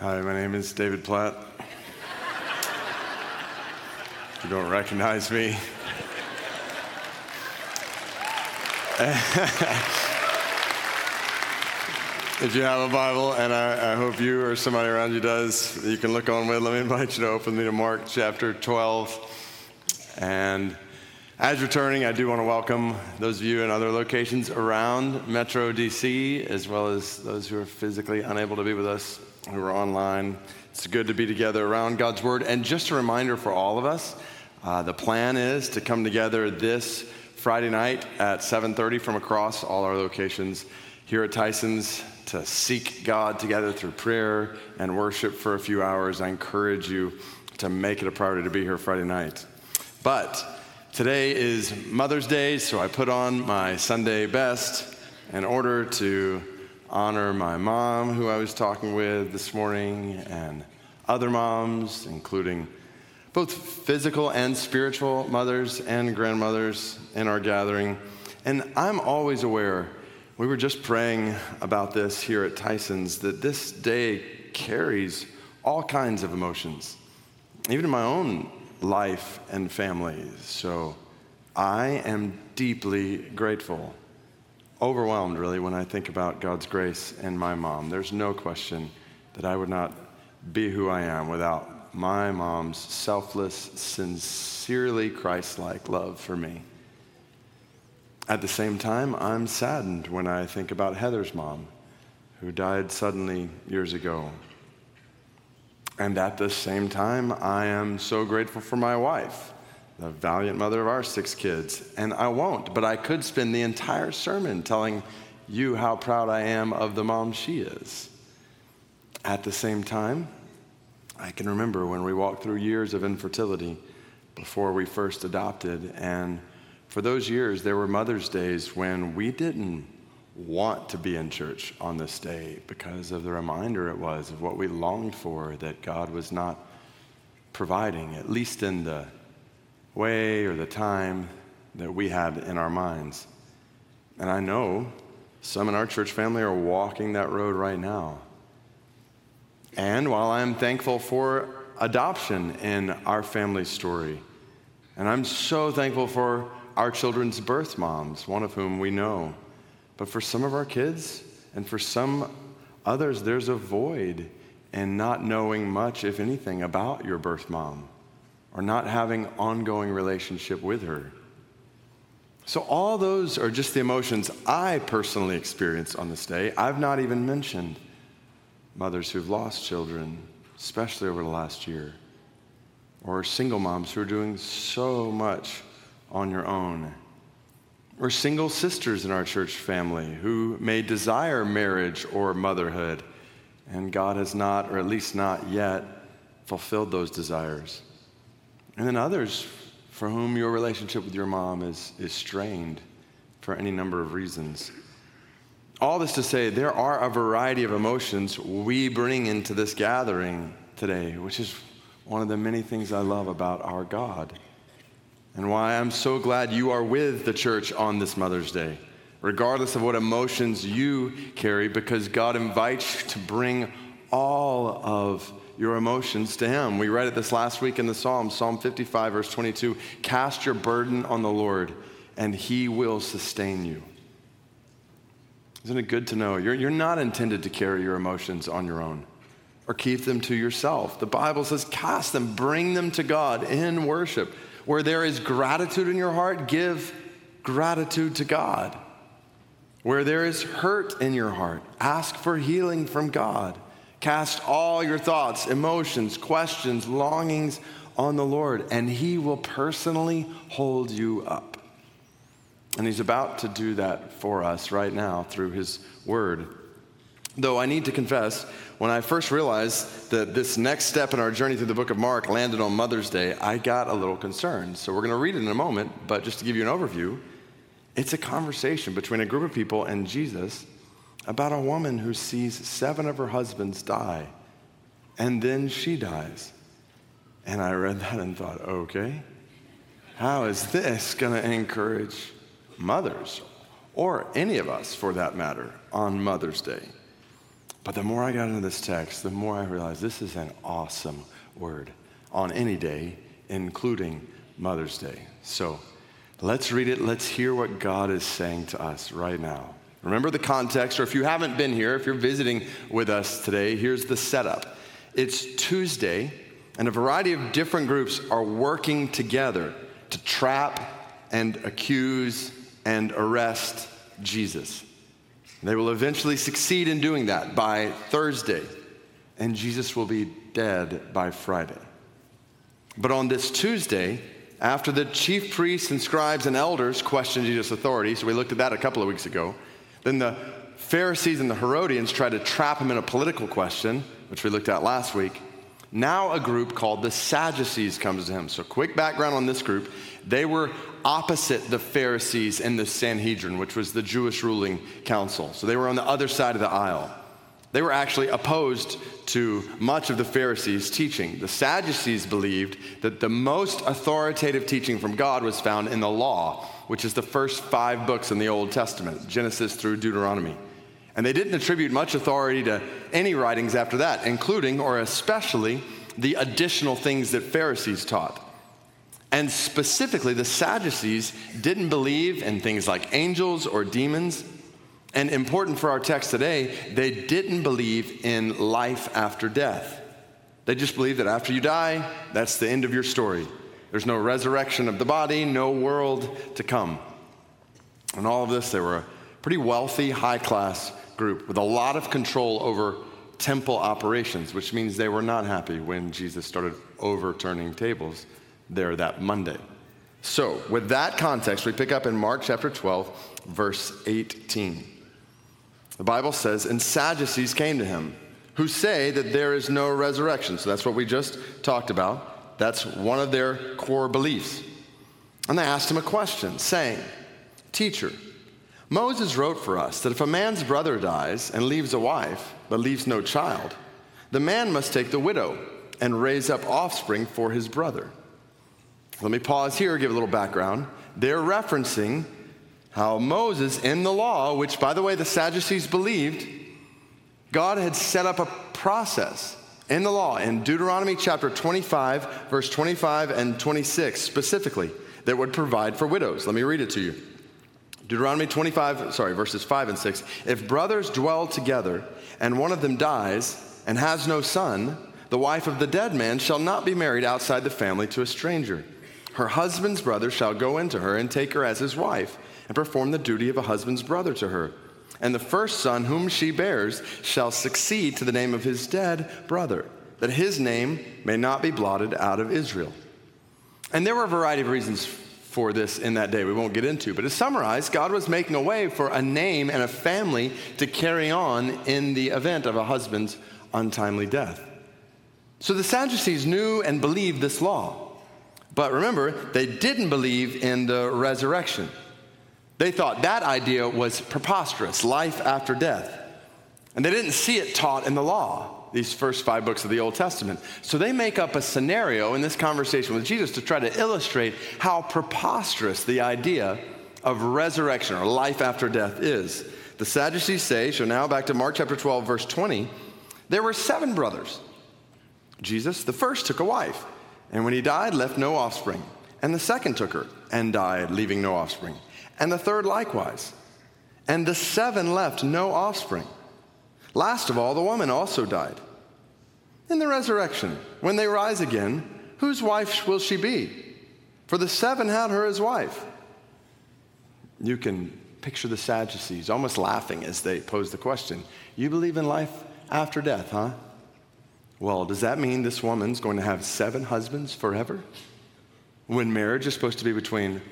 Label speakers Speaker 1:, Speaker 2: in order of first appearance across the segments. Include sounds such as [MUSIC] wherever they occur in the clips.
Speaker 1: Hi, my name is David Platt. If you don't recognize me, [LAUGHS] if you have a Bible, and I, I, hope you or somebody around you does, you can look on with. Let me invite you to open me to Mark chapter 12. And as you're turning, I do want to welcome those of you in other locations around Metro DC, as well as those who are physically unable to be with us who are online. It's good to be together around God's Word. And just a reminder for all of us uh, the plan is to come together this Friday night at 7:30 from across all our locations here at Tyson's to seek God together through prayer and worship for a few hours. I encourage you to make it a priority to be here Friday night. But today is Mother's Day, so I put on my Sunday best in order to honor my mom, who I was talking with this morning, and other moms, including both physical and spiritual mothers and grandmothers in our gathering. And I'm always aware we were just praying about this here at Tyson's that this day carries all kinds of emotions, even in my own life and family. So I am deeply grateful, overwhelmed really, when I think about God's grace and my mom. There's no question that I would not be who I am without my mom's selfless, sincerely Christ like love for me. At the same time, I'm saddened when I think about Heather's mom, who died suddenly years ago. And at the same time, I am so grateful for my wife, the valiant mother of our six kids. And I won't, but I could spend the entire sermon telling you how proud I am of the mom she is. At the same time, I can remember when we walked through years of infertility before we first adopted, and for those years, there were Mother's Days when we didn't want to be in church on this day because of the reminder it was of what we longed for that God was not providing, at least in the way or the time that we had in our minds. And I know some in our church family are walking that road right now. And while I'm thankful for adoption in our family story, and I'm so thankful for our children's birth moms, one of whom we know. But for some of our kids and for some others, there's a void in not knowing much, if anything, about your birth mom or not having ongoing relationship with her. So all those are just the emotions I personally experienced on this day. I've not even mentioned mothers who've lost children, especially over the last year, or single moms who are doing so much on your own. We're single sisters in our church family who may desire marriage or motherhood, and God has not, or at least not yet, fulfilled those desires. And then others for whom your relationship with your mom is, is strained for any number of reasons. All this to say, there are a variety of emotions we bring into this gathering today, which is one of the many things I love about our God and why I'm so glad you are with the church on this Mother's Day, regardless of what emotions you carry, because God invites you to bring all of your emotions to Him. We read it this last week in the Psalm, Psalm 55, verse 22 Cast your burden on the Lord, and He will sustain you. Isn't it good to know? You're, you're not intended to carry your emotions on your own or keep them to yourself. The Bible says, cast them, bring them to God in worship. Where there is gratitude in your heart, give gratitude to God. Where there is hurt in your heart, ask for healing from God. Cast all your thoughts, emotions, questions, longings on the Lord, and He will personally hold you up. And He's about to do that for us right now through His Word. Though I need to confess, when I first realized that this next step in our journey through the book of Mark landed on Mother's Day, I got a little concerned. So we're going to read it in a moment, but just to give you an overview, it's a conversation between a group of people and Jesus about a woman who sees seven of her husbands die, and then she dies. And I read that and thought, okay, how is this going to encourage mothers, or any of us for that matter, on Mother's Day? But the more I got into this text, the more I realized this is an awesome word on any day, including Mother's Day. So let's read it. Let's hear what God is saying to us right now. Remember the context, or if you haven't been here, if you're visiting with us today, here's the setup. It's Tuesday, and a variety of different groups are working together to trap and accuse and arrest Jesus. They will eventually succeed in doing that by Thursday, and Jesus will be dead by Friday. But on this Tuesday, after the chief priests and scribes and elders questioned Jesus' authority, so we looked at that a couple of weeks ago, then the Pharisees and the Herodians tried to trap him in a political question, which we looked at last week. Now, a group called the Sadducees comes to him. So, quick background on this group. They were opposite the Pharisees and the Sanhedrin, which was the Jewish ruling council. So, they were on the other side of the aisle. They were actually opposed to much of the Pharisees' teaching. The Sadducees believed that the most authoritative teaching from God was found in the law, which is the first five books in the Old Testament, Genesis through Deuteronomy. And they didn't attribute much authority to any writings after that, including or especially the additional things that Pharisees taught. And specifically, the Sadducees didn't believe in things like angels or demons and important for our text today, they didn't believe in life after death. They just believed that after you die, that's the end of your story. There's no resurrection of the body, no world to come. And all of this, they were a pretty wealthy, high class group with a lot of control over temple operations, which means they were not happy when Jesus started overturning tables there that Monday. So, with that context, we pick up in Mark chapter 12, verse 18. The Bible says, and Sadducees came to him, who say that there is no resurrection. So that's what we just talked about. That's one of their core beliefs. And they asked him a question, saying, Teacher, Moses wrote for us that if a man's brother dies and leaves a wife, but leaves no child, the man must take the widow and raise up offspring for his brother. Let me pause here, give a little background. They're referencing how Moses, in the law, which by the way the Sadducees believed, God had set up a process in the law in Deuteronomy chapter 25, verse 25 and 26 specifically, that would provide for widows. Let me read it to you. Deuteronomy 25, sorry, verses 5 and 6. If brothers dwell together and one of them dies and has no son, the wife of the dead man shall not be married outside the family to a stranger. Her husband's brother shall go into her and take her as his wife and perform the duty of a husband's brother to her. And the first son whom she bears shall succeed to the name of his dead brother, that his name may not be blotted out of Israel. And there were a variety of reasons for this in that day we won't get into. But to summarize, God was making a way for a name and a family to carry on in the event of a husband's untimely death. So the Sadducees knew and believed this law. But remember, they didn't believe in the resurrection. They thought that idea was preposterous, life after death. And they didn't see it taught in the law, these first five books of the Old Testament. So they make up a scenario in this conversation with Jesus to try to illustrate how preposterous the idea of resurrection or life after death is. The Sadducees say, so now back to Mark chapter 12, verse 20, there were seven brothers. Jesus, the first, took a wife, and when he died, left no offspring. And the second took her and died, leaving no offspring and the third likewise. And the seven left no offspring. Last of all, the woman also died. In the resurrection, when they rise again, whose wife will she be? For the seven had her as wife. You can picture the Sadducees almost laughing as they pose the question You believe in life after death, huh? Well, does that mean this woman's going to have seven husbands forever? When marriage is supposed to be between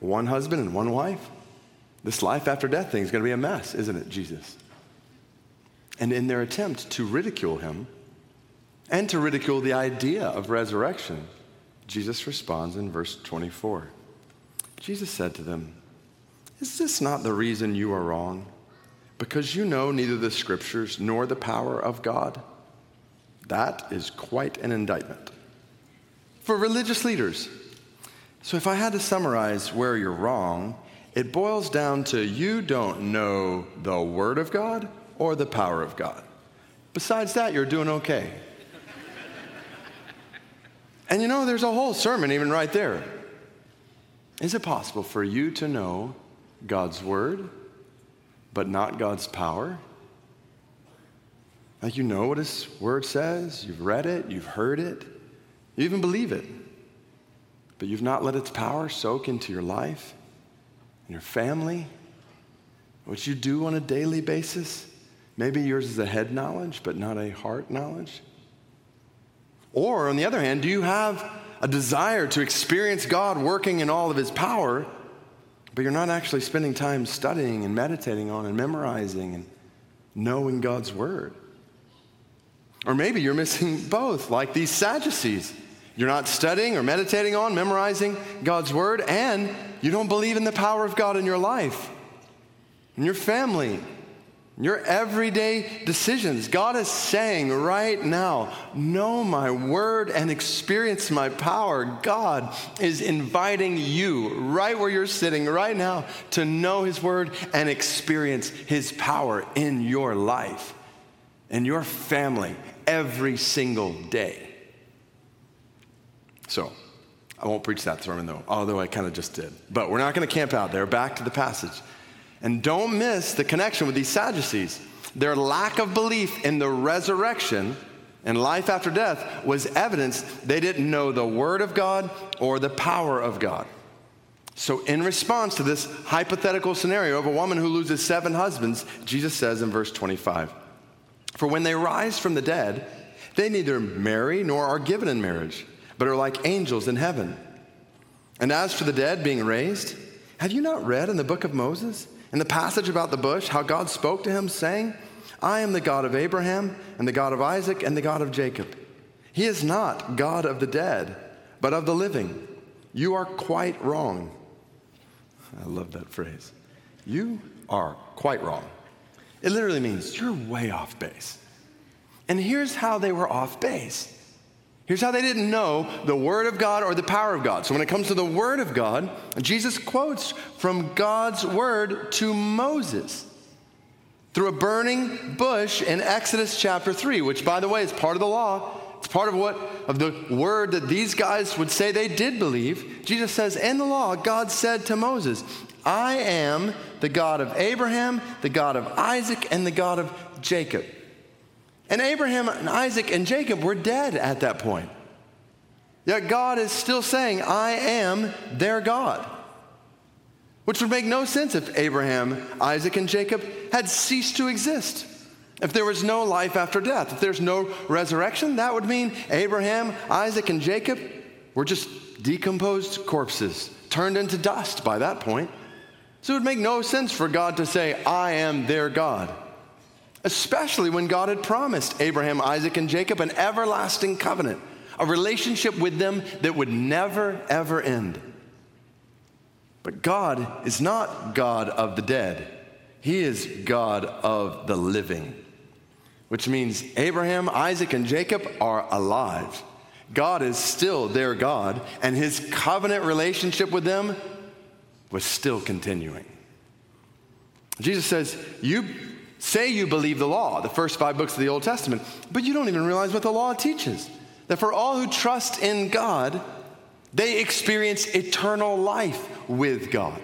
Speaker 1: one husband and one wife. This life after death thing is going to be a mess, isn't it, Jesus? And in their attempt to ridicule him and to ridicule the idea of resurrection, Jesus responds in verse 24. Jesus said to them, Is this not the reason you are wrong? Because you know neither the scriptures nor the power of God? That is quite an indictment. For religious leaders, so, if I had to summarize where you're wrong, it boils down to you don't know the Word of God or the power of God. Besides that, you're doing okay. [LAUGHS] and you know, there's a whole sermon even right there. Is it possible for you to know God's word, but not God's power? Like you know what His word says, you've read it, you've heard it, you even believe it, but you've not let its power soak into your life and your family, what you do on a daily basis. Maybe yours is a head knowledge, but not a heart knowledge. Or, on the other hand, do you have a desire to experience God working in all of His power, but you're not actually spending time studying and meditating on and memorizing and knowing God's Word? Or maybe you're missing both, like these Sadducees. You're not studying or meditating on, memorizing God's Word, and you don't believe in the power of God in your life, in your family, in your everyday decisions. God is saying right now, know my word and experience my power. God is inviting you right where you're sitting right now to know his word and experience his power in your life in your family every single day. So, I won't preach that sermon though, although I kind of just did. But we're not going to camp out there. Back to the passage. And don't miss the connection with these Sadducees. Their lack of belief in the resurrection and life after death was evidence they didn't know the Word of God or the power of God. So, in response to this hypothetical scenario of a woman who loses seven husbands, Jesus says in verse 25 For when they rise from the dead, they neither marry nor are given in marriage, but are like angels in heaven. And as for the dead being raised, have you not read in the book of Moses? In the passage about the bush, how God spoke to him, saying, I am the God of Abraham, and the God of Isaac, and the God of Jacob. He is not God of the dead, but of the living. You are quite wrong. I love that phrase. You are quite wrong. It literally means you're way off base. And here's how they were off base Here's how they didn't know the Word of God or the power of God. So, when it comes to the Word of God, Jesus quotes from God's Word to Moses through a burning bush in Exodus chapter 3, which, by the way, is part of the law. It's part of what of the word that these guys would say they did believe. Jesus says, In the law, God said to Moses, I am the God of Abraham, the God of Isaac, and the God of Jacob. And Abraham and Isaac and Jacob were dead at that point. Yet God is still saying, I am their God. Which would make no sense if Abraham, Isaac, and Jacob had ceased to exist. If there was no life after death, if there's no resurrection, that would mean Abraham, Isaac, and Jacob were just decomposed corpses, turned into dust by that point. So it would make no sense for God to say, I am their God especially when God had promised Abraham, Isaac, and Jacob an everlasting covenant, a relationship with them that would never, ever end. But God is not God of the dead, He is God of the living, which means Abraham, Isaac, and Jacob are alive. God is still their God, and His covenant relationship with them was still continuing. Jesus says, You say you believe the law, the first five books of the Old Testament, but you don't even realize what the law teaches. That for all who trust in God, they experience eternal life with God.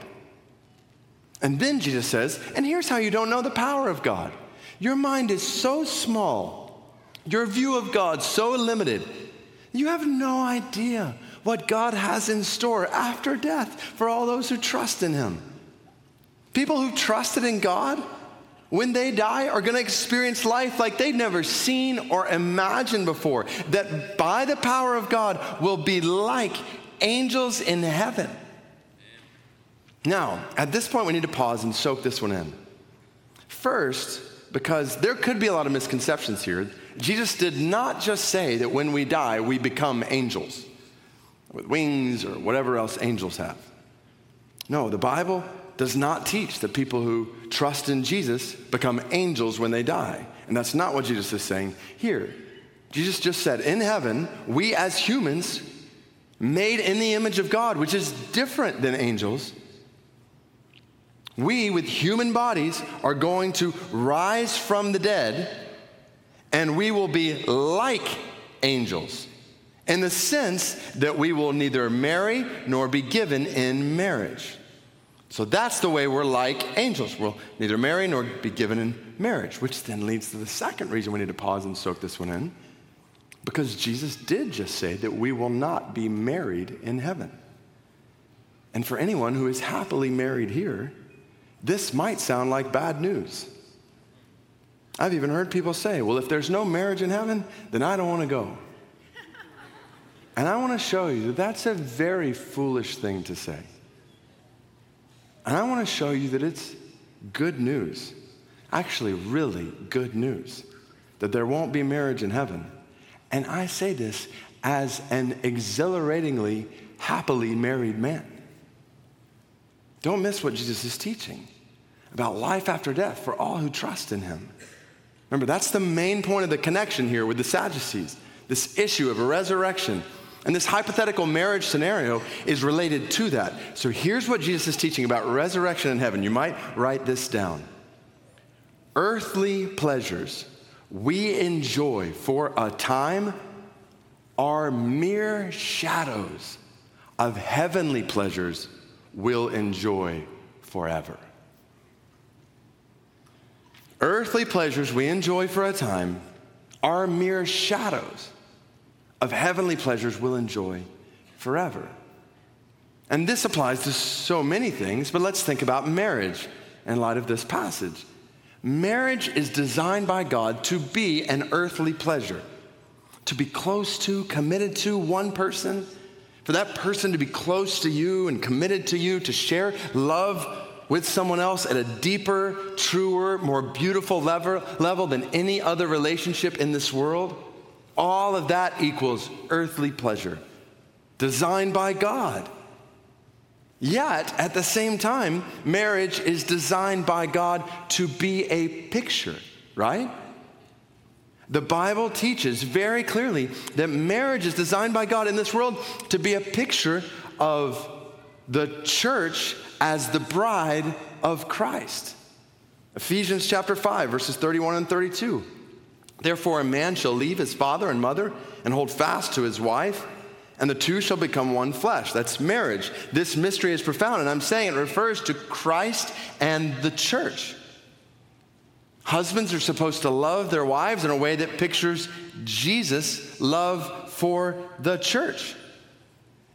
Speaker 1: And then Jesus says, and here's how you don't know the power of God your mind is so small, your view of God so limited, you have no idea what God has in store after death for all those who trust in Him. People who trusted in God when they die, are going to experience life like they've never seen or imagined before. That by the power of God will be like angels in heaven. Now, at this point, we need to pause and soak this one in. First, because there could be a lot of misconceptions here, Jesus did not just say that when we die, we become angels with wings or whatever else angels have. No, the Bible does not teach that people who trust in Jesus become angels when they die. And that's not what Jesus is saying here. Jesus just said, in heaven, we as humans, made in the image of God, which is different than angels, we with human bodies are going to rise from the dead and we will be like angels in the sense that we will neither marry nor be given in marriage. So that's the way we're like angels. We'll neither marry nor be given in marriage, which then leads to the second reason we need to pause and soak this one in. Because Jesus did just say that we will not be married in heaven. And for anyone who is happily married here, this might sound like bad news. I've even heard people say, well, if there's no marriage in heaven, then I don't want to go. And I want to show you that that's a very foolish thing to say. And I want to show you that it's good news, actually, really good news, that there won't be marriage in heaven. And I say this as an exhilaratingly, happily married man. Don't miss what Jesus is teaching about life after death for all who trust in him. Remember, that's the main point of the connection here with the Sadducees this issue of a resurrection and this hypothetical marriage scenario is related to that. So here's what Jesus is teaching about resurrection in heaven. You might write this down. Earthly pleasures we enjoy for a time are mere shadows of heavenly pleasures we'll enjoy forever. Earthly pleasures we enjoy for a time are mere shadows of heavenly pleasures we'll enjoy forever. And this applies to so many things, but let's think about marriage in light of this passage. Marriage is designed by God to be an earthly pleasure, to be close to, committed to one person, for that person to be close to you and committed to you, to share love with someone else at a deeper, truer, more beautiful level, level than any other relationship in this world. All of that equals earthly pleasure, designed by God. Yet, at the same time, marriage is designed by God to be a picture, right? The Bible teaches very clearly that marriage is designed by God in this world to be a picture of the church as the bride of Christ. Ephesians chapter 5, verses 31 and 32. Therefore, a man shall leave his father and mother and hold fast to his wife, and the two shall become one flesh. That's marriage. This mystery is profound, and I'm saying it refers to Christ and the church. Husbands are supposed to love their wives in a way that pictures Jesus' love for the church.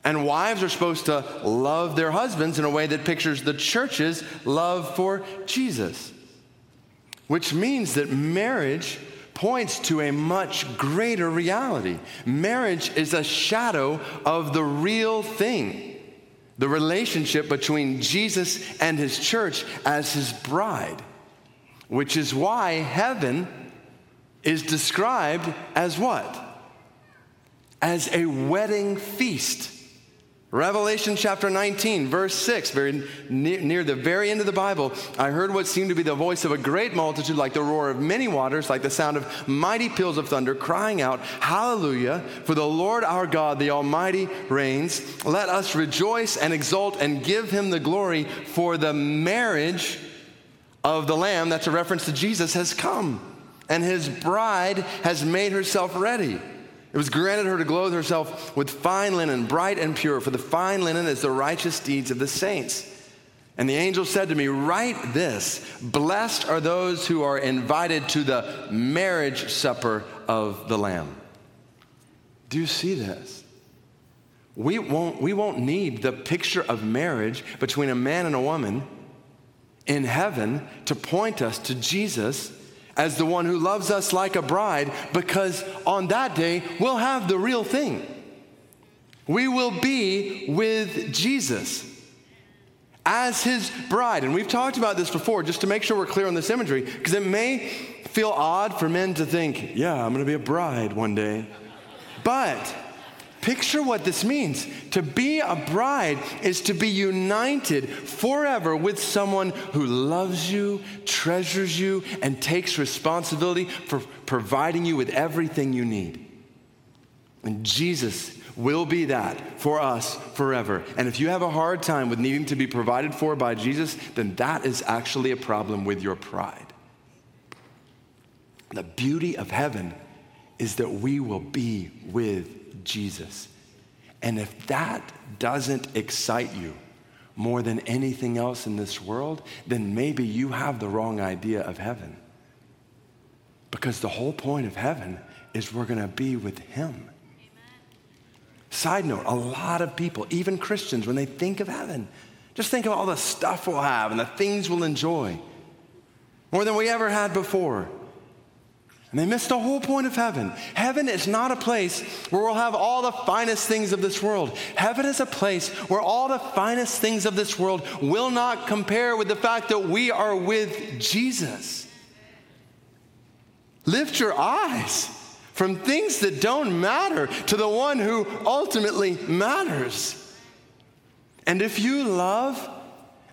Speaker 1: And wives are supposed to love their husbands in a way that pictures the church's love for Jesus. Which means that marriage points to a much greater reality. Marriage is a shadow of the real thing the relationship between Jesus and his church as his bride, which is why heaven is described as what? As a wedding feast. Revelation chapter 19, verse 6, very near, near, the very end of the Bible, I heard what seemed to be the voice of a great multitude, like the roar of many waters, like the sound of mighty peals of thunder, crying out, Hallelujah, for the Lord our God, the Almighty, reigns. Let us rejoice and exult and give him the glory, for the marriage of the Lamb, that's a reference to Jesus, has come, and his bride has made herself ready. It was granted her to clothe herself with fine linen, bright and pure, for the fine linen is the righteous deeds of the saints. And the angel said to me, Write this Blessed are those who are invited to the marriage supper of the Lamb. Do you see this? We won't, we won't need the picture of marriage between a man and a woman in heaven to point us to Jesus as the one who loves us like a bride because on that day we'll have the real thing. We will be with Jesus as his bride. And we've talked about this before just to make sure we're clear on this imagery because it may feel odd for men to think, yeah, I'm going to be a bride one day. But Picture what this means. To be a bride is to be united forever with someone who loves you, treasures you, and takes responsibility for providing you with everything you need. And Jesus will be that for us forever. And if you have a hard time with needing to be provided for by Jesus, then that is actually a problem with your pride. The beauty of heaven is that we will be with Jesus. And if that doesn't excite you more than anything else in this world, then maybe you have the wrong idea of heaven. Because the whole point of heaven is we're going to be with Him. Amen. Side note a lot of people, even Christians, when they think of heaven, just think of all the stuff we'll have and the things we'll enjoy more than we ever had before. And they missed the whole point of heaven. Heaven is not a place where we'll have all the finest things of this world. Heaven is a place where all the finest things of this world will not compare with the fact that we are with Jesus. Lift your eyes from things that don't matter to the one who ultimately matters. And if you love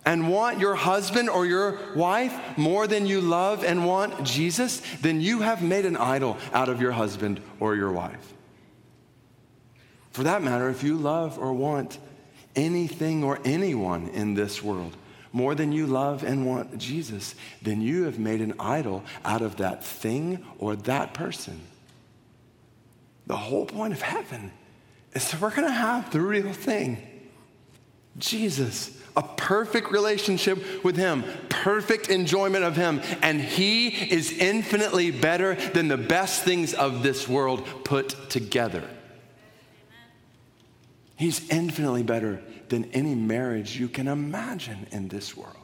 Speaker 1: and want your husband or your wife more than you love and want Jesus, then you have made an idol out of your husband or your wife. For that matter, if you love or want anything or anyone in this world more than you love and want Jesus, then you have made an idol out of that thing or that person. The whole point of heaven is that we're going to have the real thing Jesus a perfect relationship with Him, perfect enjoyment of Him. And He is infinitely better than the best things of this world put together. He's infinitely better than any marriage you can imagine in this world.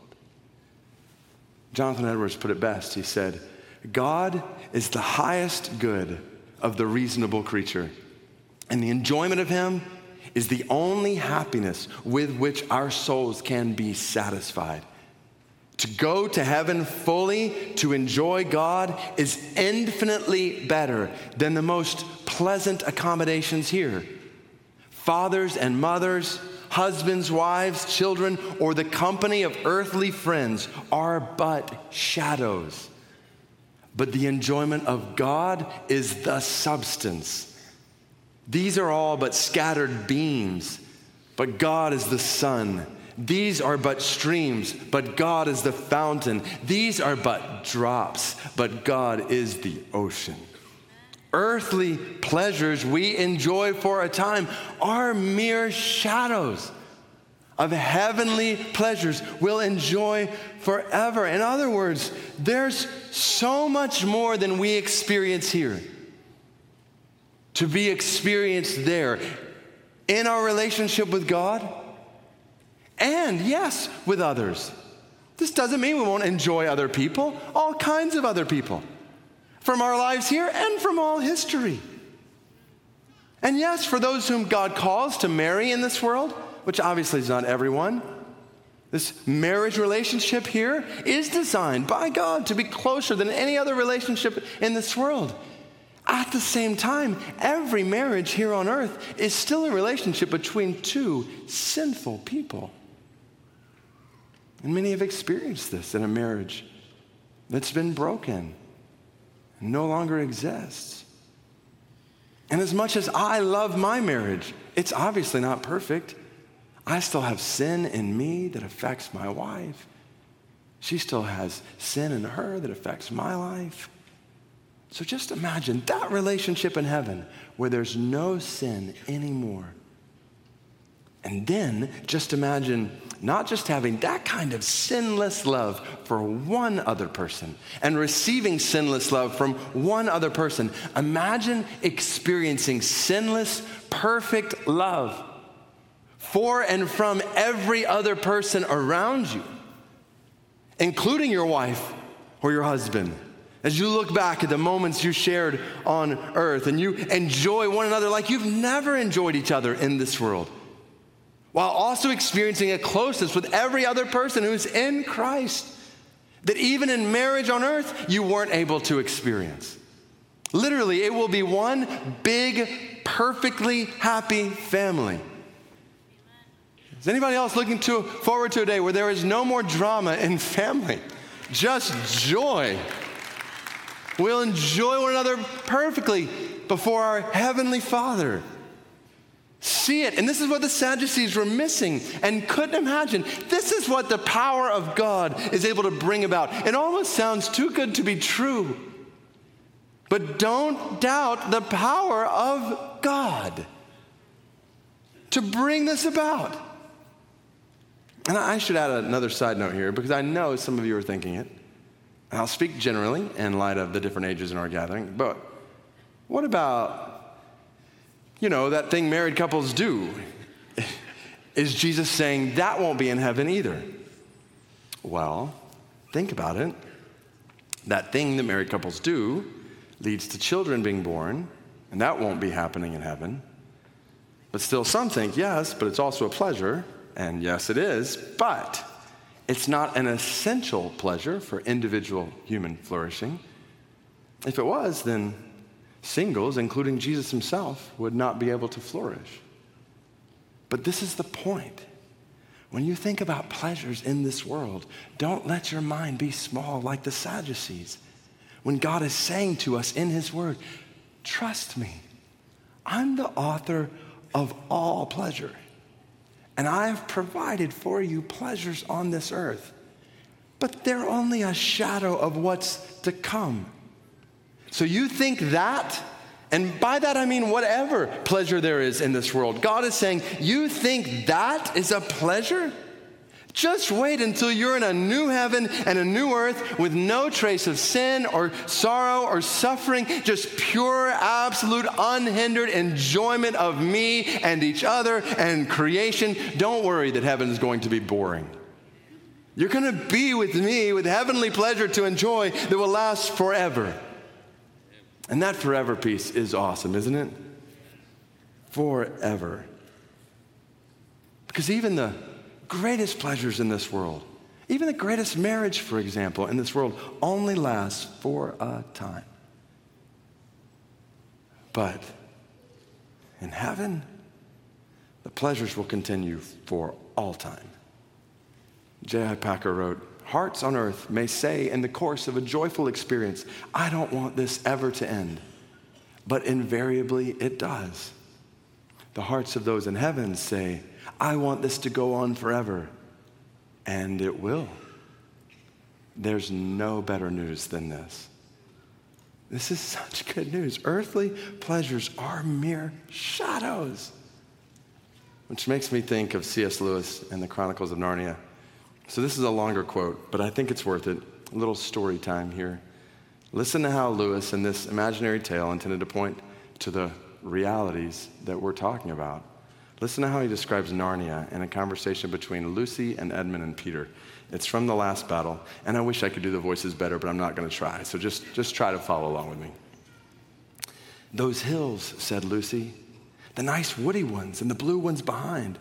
Speaker 1: Jonathan Edwards put it best. He said, God is the highest good of the reasonable creature, and the enjoyment of Him is the only happiness with which our souls can be satisfied. To go to heaven fully, to enjoy God, is infinitely better than the most pleasant accommodations here. Fathers and mothers, husbands, wives, children, or the company of earthly friends are but shadows. But the enjoyment of God is the substance these are all but scattered beams, but God is the sun. These are but streams, but God is the fountain. These are but drops, but God is the ocean. Earthly pleasures we enjoy for a time are mere shadows of heavenly pleasures we'll enjoy forever. In other words, there's so much more than we experience here to be experienced there in our relationship with God and, yes, with others. This doesn't mean we won't enjoy other people, all kinds of other people, from our lives here and from all history. And yes, for those whom God calls to marry in this world, which obviously is not everyone, this marriage relationship here is designed by God to be closer than any other relationship in this world. At the same time, every marriage here on earth is still a relationship between two sinful people. And many have experienced this in a marriage that's been broken and no longer exists. And as much as I love my marriage, it's obviously not perfect. I still have sin in me that affects my wife. She still has sin in her that affects my life. So just imagine that relationship in heaven where there's no sin anymore. And then just imagine not just having that kind of sinless love for one other person and receiving sinless love from one other person. Imagine experiencing sinless, perfect love for and from every other person around you, including your wife or your husband as you look back at the moments you shared on earth and you enjoy one another like you've never enjoyed each other in this world, while also experiencing a closeness with every other person who's in Christ that even in marriage on earth you weren't able to experience. Literally, it will be one big, perfectly happy family. Is anybody else looking to, forward to a day where there is no more drama in family? Just joy. We'll enjoy one another perfectly before our Heavenly Father. See it. And this is what the Sadducees were missing and couldn't imagine. This is what the power of God is able to bring about. It almost sounds too good to be true. But don't doubt the power of God to bring this about. And I should add another side note here because I know some of you are thinking it. And I'll speak generally in light of the different ages in our gathering. But what about, you know, that thing married couples do? Is Jesus saying that won't be in heaven either? Well, think about it. That thing that married couples do leads to children being born, and that won't be happening in heaven. But still, some think yes, but it's also a pleasure, and yes, it is, but it's not an essential pleasure for individual human flourishing. If it was, then singles, including Jesus himself, would not be able to flourish. But this is the point. When you think about pleasures in this world, don't let your mind be small like the Sadducees. When God is saying to us in His Word, trust me, I'm the author of all pleasure, and I have provided for you pleasures on this earth, but they're only a shadow of what's to come. So you think that and by that I mean whatever pleasure there is in this world. God is saying, You think that is a pleasure? Just wait until you're in a new heaven and a new earth with no trace of sin or sorrow or suffering, just pure, absolute, unhindered enjoyment of me and each other and creation. Don't worry that heaven is going to be boring. You're going to be with me with heavenly pleasure to enjoy that will last forever. And that forever piece is awesome, isn't it? Forever. Because even the greatest pleasures in this world, even the greatest marriage, for example, in this world, only lasts for a time. But in heaven, the pleasures will continue for all time. J.I. Packer wrote, hearts on earth may say in the course of a joyful experience, I don't want this ever to end. But invariably it does. The hearts of those in heaven say, I want this to go on forever. And it will. There's no better news than this. This is [LAUGHS] such good news. Earthly pleasures are mere shadows. Which makes me think of C.S. Lewis and the Chronicles of Narnia. So, this is a longer quote, but I think it's worth it. A little story time here. Listen to how Lewis, in this imaginary tale intended to point to the realities that we're talking about, listen to how he describes Narnia in a conversation between Lucy and Edmund and Peter. It's from the last battle, and I wish I could do the voices better, but I'm not going to try. So just, just try to follow along with me. Those hills, said Lucy, the nice woody ones and the blue ones behind.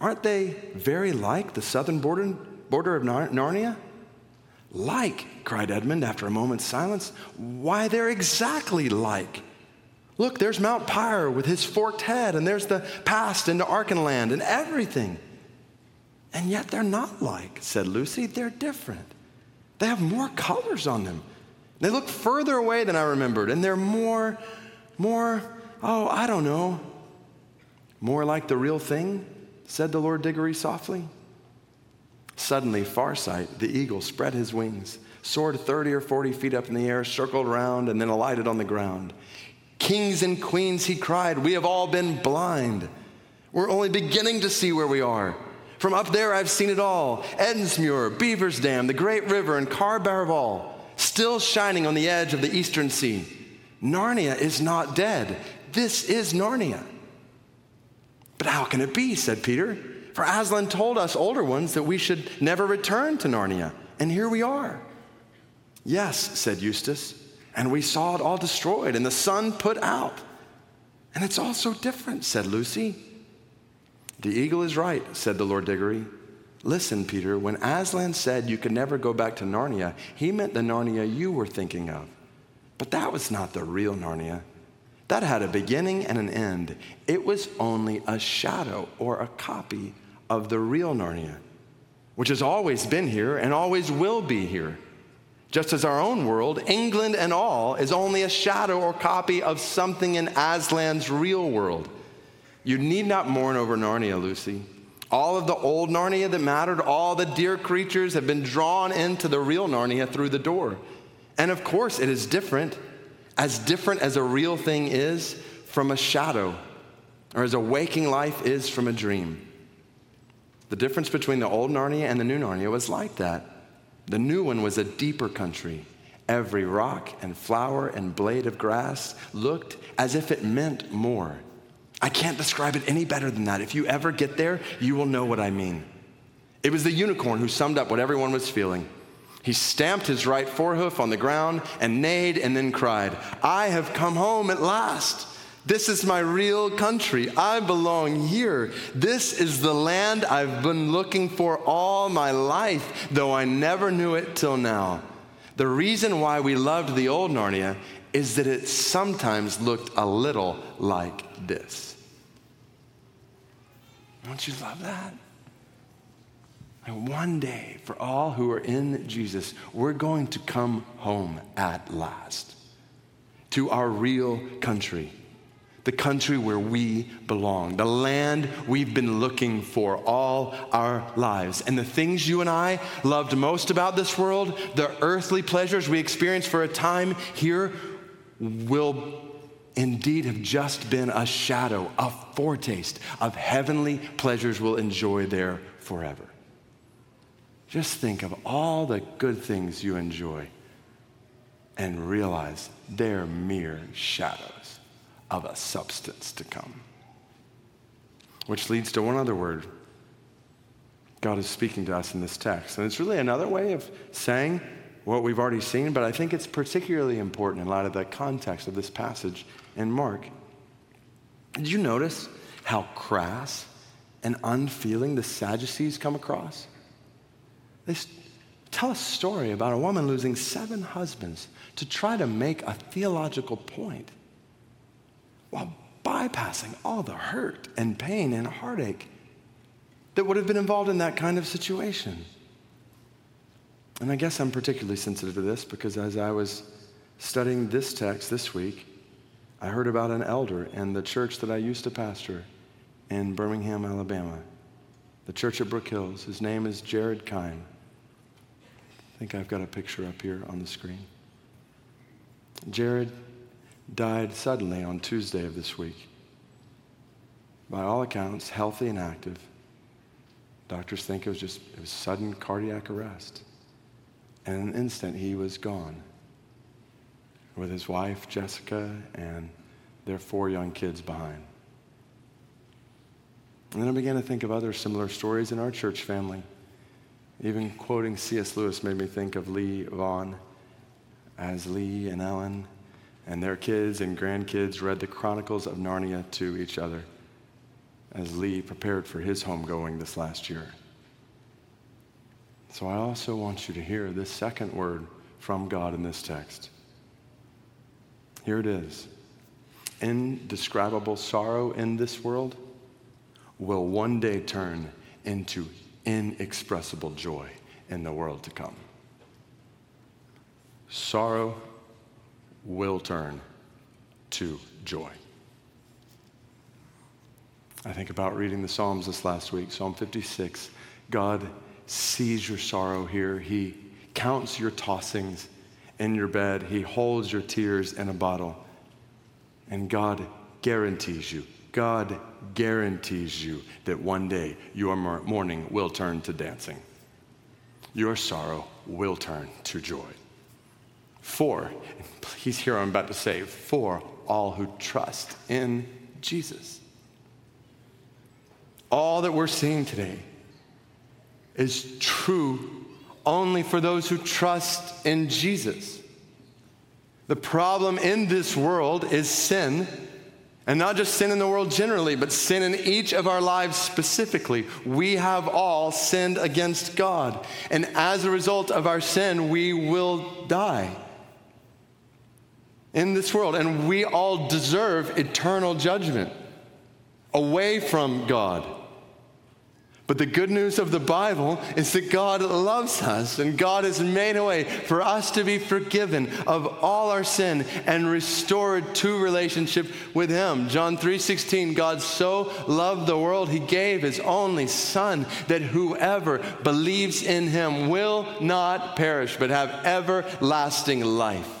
Speaker 1: Aren't they very like the southern border, border of Narnia? Like, cried Edmund after a moment's silence. Why, they're exactly like. Look, there's Mount Pyre with his forked head, and there's the pass into Archenland and everything. And yet they're not like, said Lucy. They're different. They have more colors on them. They look further away than I remembered, and they're more, more, oh, I don't know, more like the real thing said the Lord Digory softly. Suddenly, Farsight, the eagle, spread his wings, soared 30 or 40 feet up in the air, circled around, and then alighted on the ground. Kings and queens, he cried, we have all been blind. We're only beginning to see where we are. From up there, I've seen it all Ettinsmuir, Beaver's Dam, the great river, and Cair Paravel, still shining on the edge of the eastern sea. Narnia is not dead. This is Narnia. But how can it be? said Peter. For Aslan told us older ones that we should never return to Narnia, and here we are. Yes, said Eustace, and we saw it all destroyed and the sun put out. And it's all so different, said Lucy. The eagle is right, said the Lord Digory. Listen, Peter, when Aslan said you could never go back to Narnia, he meant the Narnia you were thinking of. But that was not the real Narnia. That had a beginning and an end. It was only a shadow or a copy of the real Narnia, which has always been here and always will be here. Just as our own world, England and all, is only a shadow or copy of something in Aslan's real world. You need not mourn over Narnia, Lucy. All of the old Narnia that mattered, all the dear creatures have been drawn into the real Narnia through the door. And of course, it is different as different as a real thing is from a shadow, or as a waking life is from a dream. The difference between the old Narnia and the new Narnia was like that. The new one was a deeper country. Every rock and flower and blade of grass looked as if it meant more. I can't describe it any better than that. If you ever get there, you will know what I mean. It was the unicorn who summed up what everyone was feeling. He stamped his right forehoof on the ground and neighed and then cried, I have come home at last. This is my real country. I belong here. This is the land I've been looking for all my life, though I never knew it till now. The reason why we loved the old Narnia is that it sometimes looked a little like this. Don't you love that? And one day, for all who are in Jesus, we're going to come home at last to our real country, the country where we belong, the land we've been looking for all our lives. And the things you and I loved most about this world, the earthly pleasures we experienced for a time here, will indeed have just been a shadow, a foretaste of heavenly pleasures we'll enjoy there forever. Just think of all the good things you enjoy and realize they're mere shadows of a substance to come. Which leads to one other word God is speaking to us in this text. And it's really another way of saying what we've already seen, but I think it's particularly important in light of the context of this passage in Mark. Did you notice how crass and unfeeling the Sadducees come across? They tell a story about a woman losing seven husbands to try to make a theological point while bypassing all the hurt and pain and heartache that would have been involved in that kind of situation. And I guess I'm particularly sensitive to this because as I was studying this text this week, I heard about an elder in the church that I used to pastor in Birmingham, Alabama, the church at Brook Hills. His name is Jared Kine. I think I've got a picture up here on the screen. Jared died suddenly on Tuesday of this week. By all accounts, healthy and active. Doctors think it was just it was sudden cardiac arrest. And in an instant, he was gone with his wife, Jessica, and their four young kids behind. And then I began to think of other similar stories in our church family. Even quoting C.S. Lewis made me think of Lee Vaughn as Lee and Ellen and their kids and grandkids read the Chronicles of Narnia to each other as Lee prepared for his homegoing this last year. So I also want you to hear this second word from God in this text. Here it is Indescribable sorrow in this world will one day turn into inexpressible joy in the world to come. Sorrow will turn to joy. I think about reading the Psalms this last week, Psalm 56. God sees your sorrow here. He counts your tossings in your bed. He holds your tears in a bottle. And God guarantees you God guarantees you that one day your mourning will turn to dancing. Your sorrow will turn to joy. For, please hear what I'm about to say, for all who trust in Jesus. All that we're seeing today is true only for those who trust in Jesus. The problem in this world is sin and not just sin in the world generally, but sin in each of our lives specifically. We have all sinned against God. And as a result of our sin, we will die in this world. And we all deserve eternal judgment away from God. But the good news of the Bible is that God loves us and God has made a way for us to be forgiven of all our sin and restored to relationship with him. John 3:16 God so loved the world he gave his only son that whoever believes in him will not perish but have everlasting life.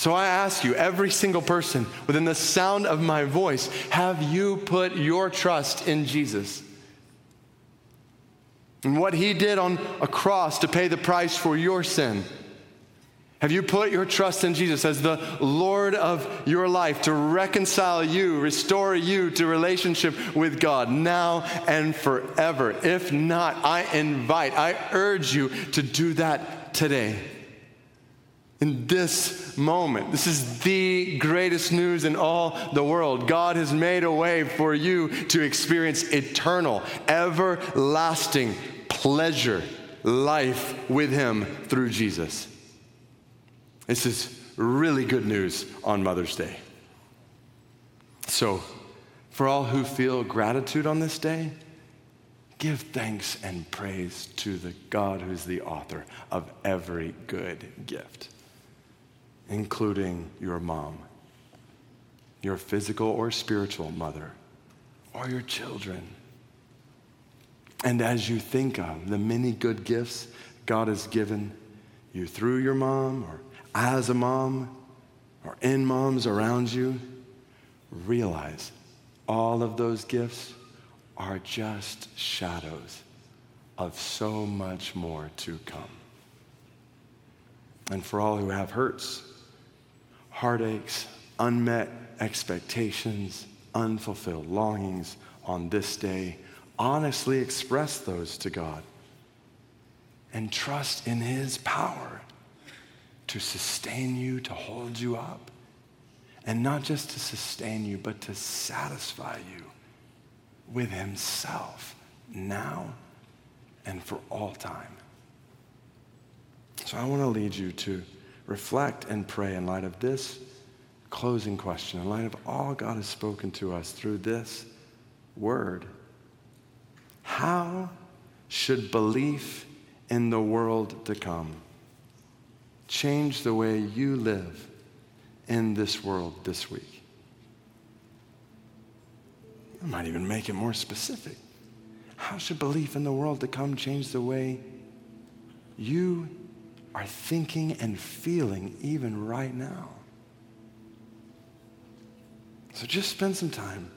Speaker 1: So I ask you, every single person within the sound of my voice, have you put your trust in Jesus? And what he did on a cross to pay the price for your sin. Have you put your trust in Jesus as the Lord of your life to reconcile you, restore you to relationship with God now and forever? If not, I invite, I urge you to do that today. In this moment, this is the greatest news in all the world. God has made a way for you to experience eternal, everlasting pleasure, life with Him through Jesus. This is really good news on Mother's Day. So, for all who feel gratitude on this day, give thanks and praise to the God who's the author of every good gift, including your mom, your physical or spiritual mother, or your children. And as you think of the many good gifts God has given you through your mom or as a mom or in moms around you, realize all of those gifts are just shadows of so much more to come. And for all who have hurts, heartaches, unmet expectations, unfulfilled longings on this day, honestly express those to God and trust in His power to sustain you, to hold you up. And not just to sustain you, but to satisfy you with Himself now and for all time. So I want to lead you to reflect and pray in light of this closing question, in light of all God has spoken to us through this word. How should belief in the world to come change the way you live in this world this week. I might even make it more specific. How should belief in the world to come change the way you are thinking and feeling even right now? So just spend some time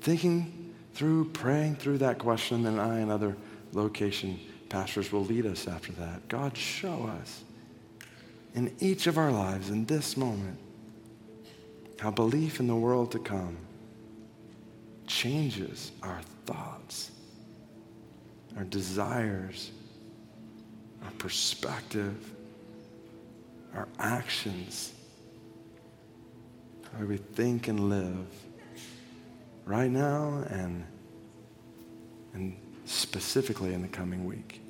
Speaker 1: thinking through, praying through that question, and I and other location pastors will lead us after that. God, show us in each of our lives in this moment how belief in the world to come changes our thoughts, our desires, our perspective, our actions, how we think and live right now and, and specifically in the coming week.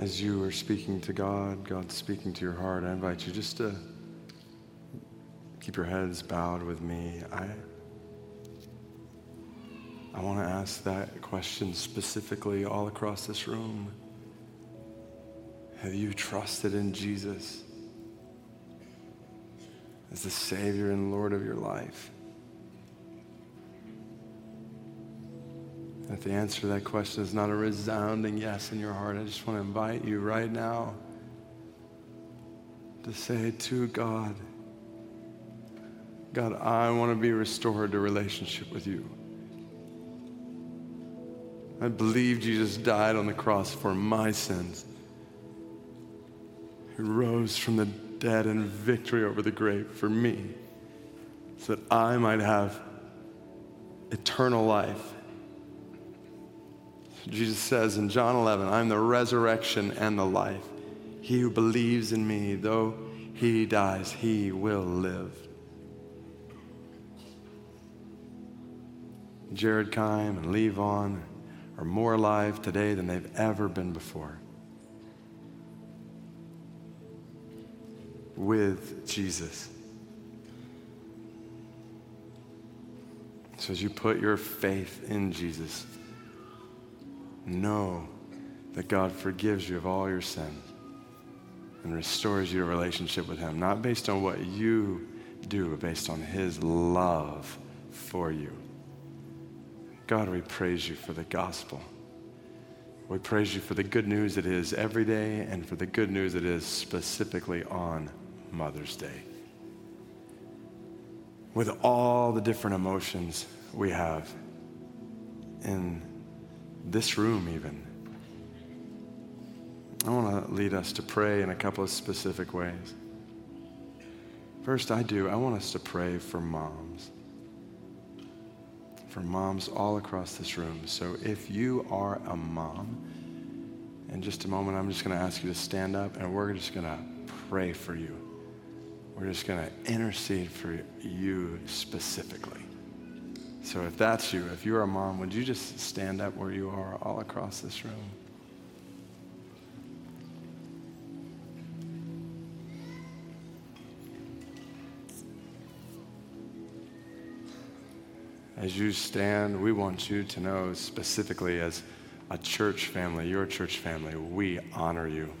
Speaker 1: As you are speaking to God, God's speaking to your heart, I invite you just to keep your heads bowed with me. I, I want to ask that question specifically all across this room. Have you trusted in Jesus as the Savior and Lord of your life? If the answer to that question is not a resounding yes in your heart, I just want to invite you right now to say to God, God, I want to be restored to relationship with you. I believe Jesus died on the cross for my sins. He rose from the dead in victory over the grave for me so that I might have eternal life Jesus says in John 11, I'm the resurrection and the life. He who believes in me, though he dies, he will live. Jared Keim and Vaughn are more alive today than they've ever been before. With Jesus. So as you put your faith in Jesus, know that God forgives you of all your sins and restores you a relationship with Him, not based on what you do, but based on His love for you. God, we praise you for the gospel. We praise you for the good news it is every day and for the good news it is specifically on Mother's Day. With all the different emotions we have in this room, even. I want to lead us to pray in a couple of specific ways. First, I do. I want us to pray for moms. For moms all across this room. So if you are a mom, in just a moment, I'm just going to ask you to stand up and we're just going to pray for you. We're just going to intercede for you specifically. So if that's you, if you're a mom, would you just stand up where you are all across this room? As you stand, we want you to know specifically as a church family, your church family, we honor you.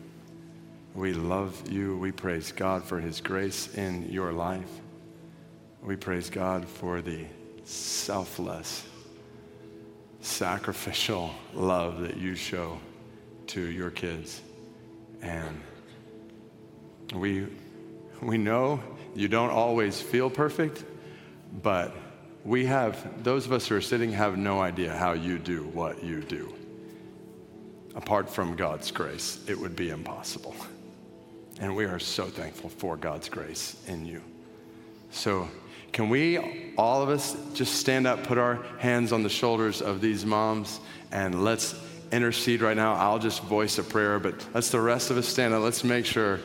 Speaker 1: We love you. We praise God for his grace in your life. We praise God for the selfless, sacrificial love that you show to your kids. And we, we know you don't always feel perfect, but we have, those of us who are sitting have no idea how you do what you do. Apart from God's grace, it would be impossible. And we are so thankful for God's grace in you. So, can we, all of us, just stand up, put our hands on the shoulders of these moms, and let's intercede right now? I'll just voice a prayer, but let's the rest of us stand up. Let's make sure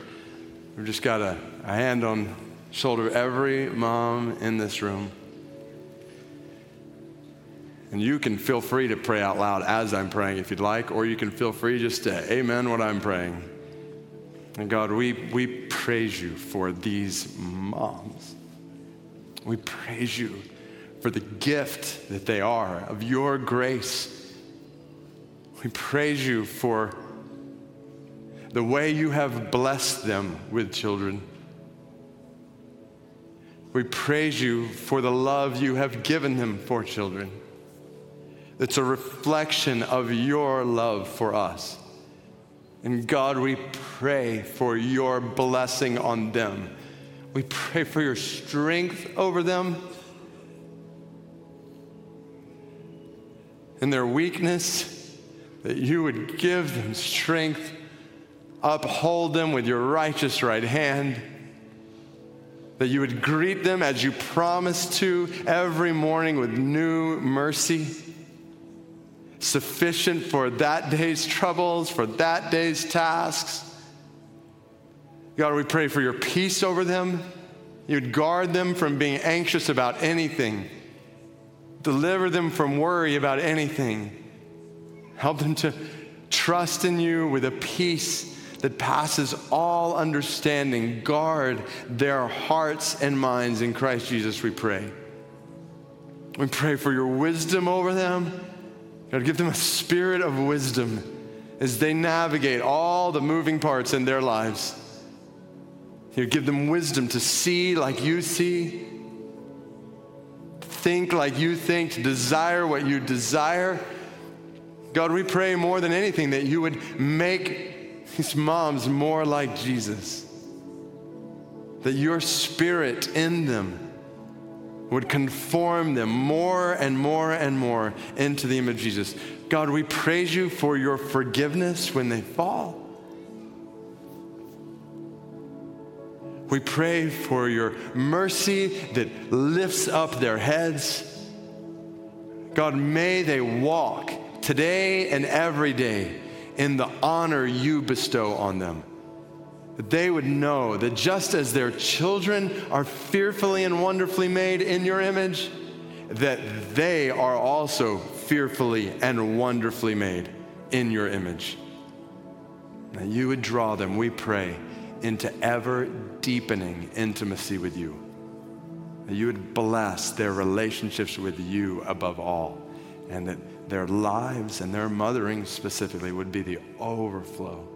Speaker 1: we've just got a, a hand on shoulder of every mom in this room. And you can feel free to pray out loud as I'm praying if you'd like, or you can feel free just to amen what I'm praying. And God, we, we praise you for these moms. We praise you for the gift that they are of your grace. We praise you for the way you have blessed them with children. We praise you for the love you have given them for children. It's a reflection of your love for us. And God, we pray for your blessing on them we pray for your strength over them in their weakness, that you would give them strength, uphold them with your righteous right hand, that you would greet them as you promised to every morning with new mercy, sufficient for that day's troubles, for that day's tasks God, we pray for your peace over them. You'd guard them from being anxious about anything, deliver them from worry about anything, help them to trust in you with a peace that passes all understanding. Guard their hearts and minds in Christ Jesus, we pray. We pray for your wisdom over them. God, give them a spirit of wisdom as they navigate all the moving parts in their lives. You give them wisdom to see like you see, think like you think, to desire what you desire. God, we pray more than anything that you would make these moms more like Jesus. That your spirit in them would conform them more and more and more into the image of Jesus. God, we praise you for your forgiveness when they fall. We pray for your mercy that lifts up their heads. God, may they walk today and every day in the honor you bestow on them. That they would know that just as their children are fearfully and wonderfully made in your image, that they are also fearfully and wonderfully made in your image. That you would draw them, we pray, into ever deepening intimacy with you. That you would bless their relationships with you above all, and that their lives and their mothering specifically would be the overflow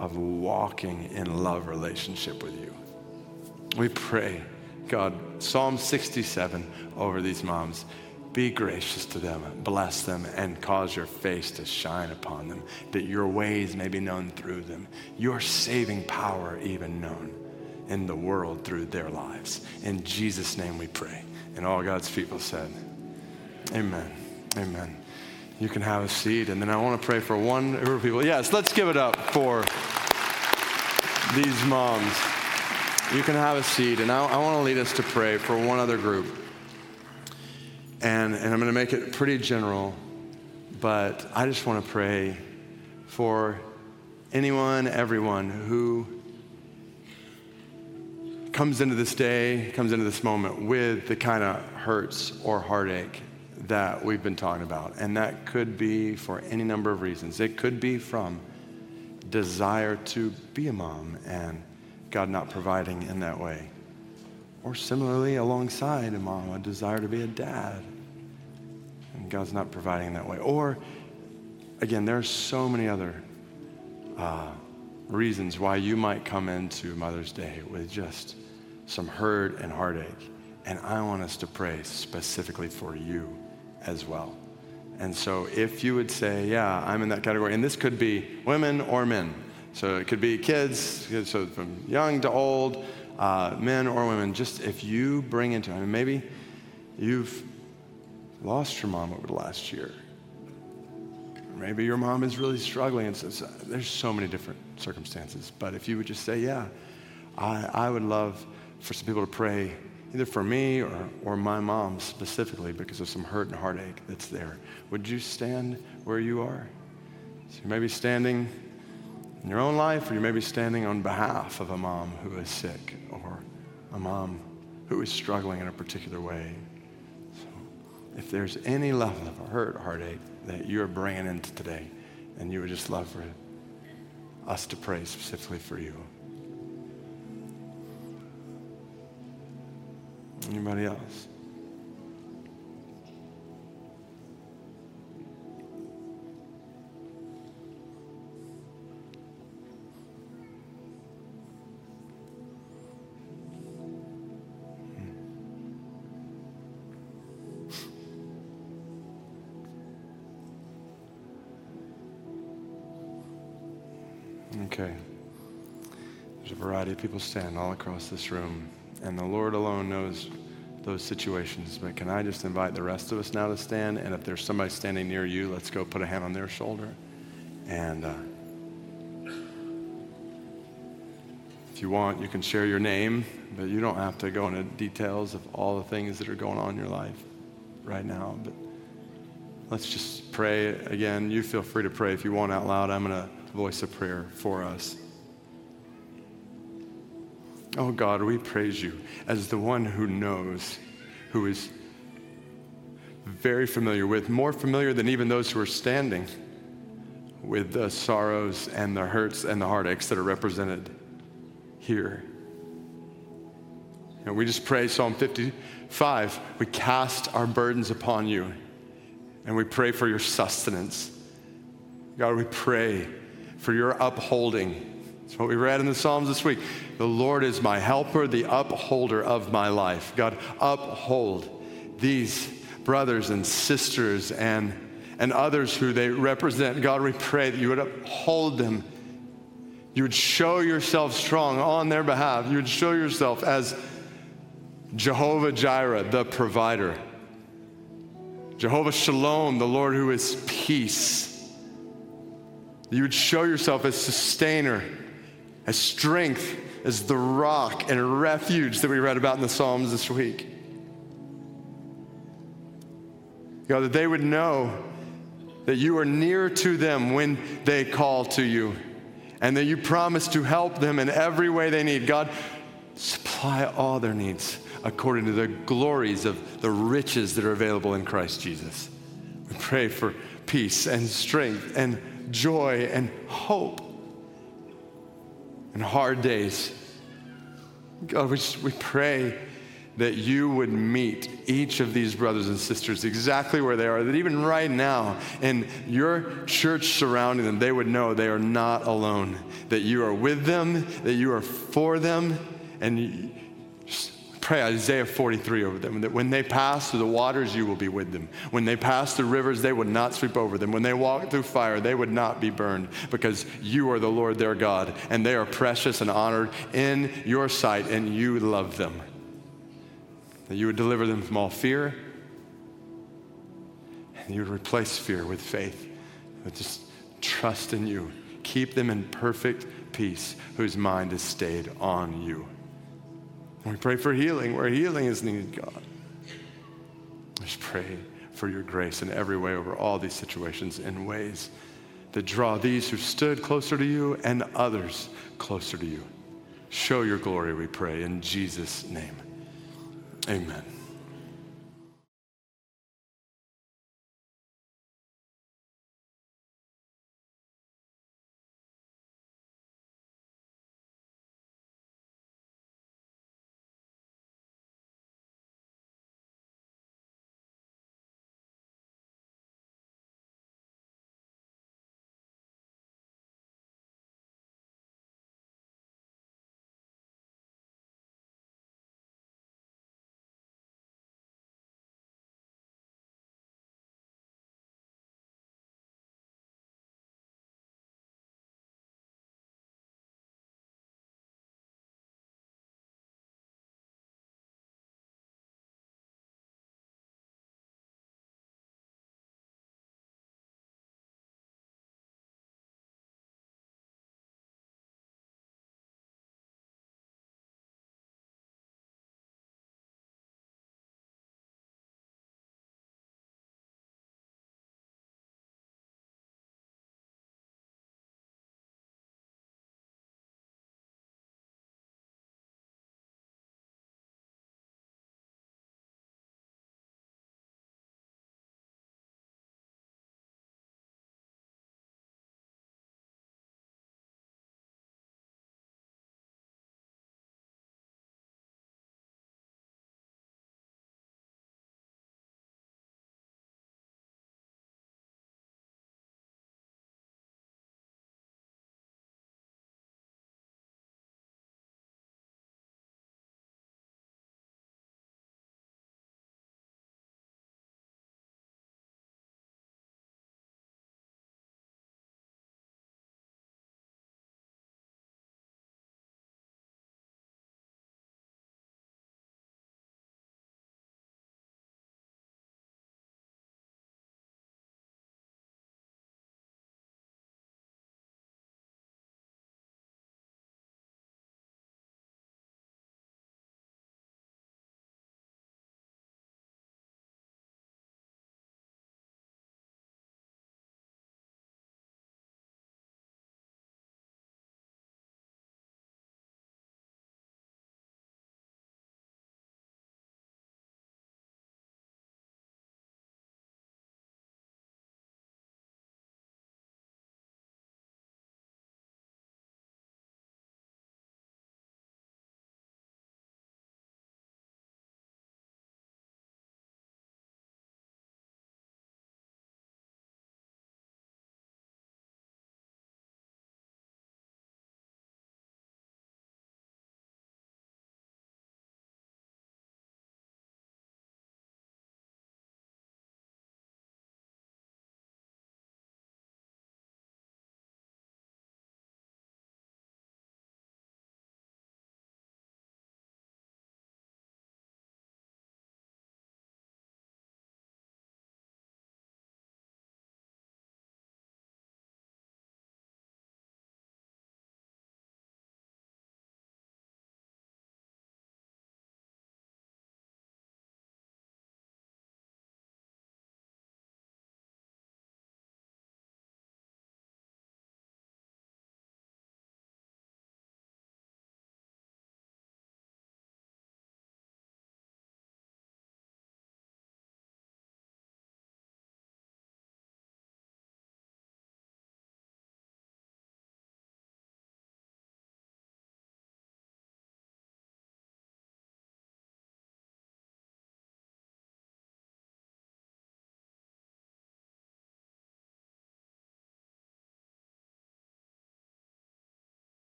Speaker 1: of walking in love relationship with you. We pray, God, Psalm 67 over these moms. Be gracious to them, bless them, and cause your face to shine upon them, that your ways may be known through them, your saving power even known in the world through their lives. In Jesus' name we pray. And all God's people said, Amen. Amen. You can have a seat, and then I want to pray for one group of people. Yes, let's give it up for these moms. You can have a seat, and I, I want to lead us to pray for one other group. And, and I'm going to make it pretty general, but I just want to pray for anyone, everyone who comes into this day, comes into this moment with the kind of hurts or heartache that we've been talking about. And that could be for any number of reasons. It could be from desire to be a mom and God not providing in that way. Or similarly, alongside a mom, a desire to be a dad and God's not providing in that way. Or, again, there are so many other uh, reasons why you might come into Mother's Day with just some hurt and heartache. And I want us to pray specifically for you as well. And so if you would say, yeah, I'm in that category, and this could be women or men. So it could be kids, so from young to old, uh, men or women, just if you bring into it, I mean, maybe you've lost your mom over the last year. Maybe your mom is really struggling. And there's so many different circumstances. But if you would just say, yeah, I, I would love for some people to pray either for me or, or my mom specifically because of some hurt and heartache that's there. Would you stand where you are? So you may be standing in your own life, or you may be standing on behalf of a mom who is sick or a mom who is struggling in a particular way. So if there's any level of hurt, heartache that you're bringing into today, and you would just love for us to pray specifically for you. Anybody else? Hmm. Okay. There's a variety of people standing all across this room and the Lord alone knows those situations. But can I just invite the rest of us now to stand? And if there's somebody standing near you, let's go put a hand on their shoulder. And uh, if you want, you can share your name, but you don't have to go into details of all the things that are going on in your life right now. But let's just pray again. You feel free to pray if you want out loud. I'm going to voice a prayer for us. Oh God, we praise you as the one who knows, who is very familiar with, more familiar than even those who are standing with the sorrows and the hurts and the heartaches that are represented here. And we just pray Psalm 55 we cast our burdens upon you and we pray for your sustenance. God, we pray for your upholding. That's what we read in the Psalms this week. The Lord is my helper, the upholder of my life. God, uphold these brothers and sisters and, and others who they represent. God, we pray that you would uphold them. You would show yourself strong on their behalf. You would show yourself as Jehovah Jireh, the provider. Jehovah Shalom, the Lord who is peace. You would show yourself as sustainer, as strength, as the rock and refuge that we read about in the Psalms this week. God, that they would know that you are near to them when they call to you and that you promise to help them in every way they need. God, supply all their needs according to the glories of the riches that are available in Christ Jesus. We pray for peace and strength and joy and hope in hard days. God, we, just, we pray that you would meet each of these brothers and sisters exactly where they are, that even right now in your church surrounding them, they would know they are not alone, that you are with them, that you are for them, and pray Isaiah 43 over them, that when they pass through the waters, you will be with them. When they pass through rivers, they would not sweep over them. When they walk through fire, they would not be burned, because you are the Lord their God, and they are precious and honored in your sight, and you love them that you would deliver them from all fear, and you would replace fear with faith, just trust in you. Keep them in perfect peace, whose mind is stayed on you. We pray for healing where healing is needed, God. Just pray for your grace in every way over all these situations in ways that draw these who stood closer to you and others closer to you. Show your glory, we pray, in Jesus' name. Amen.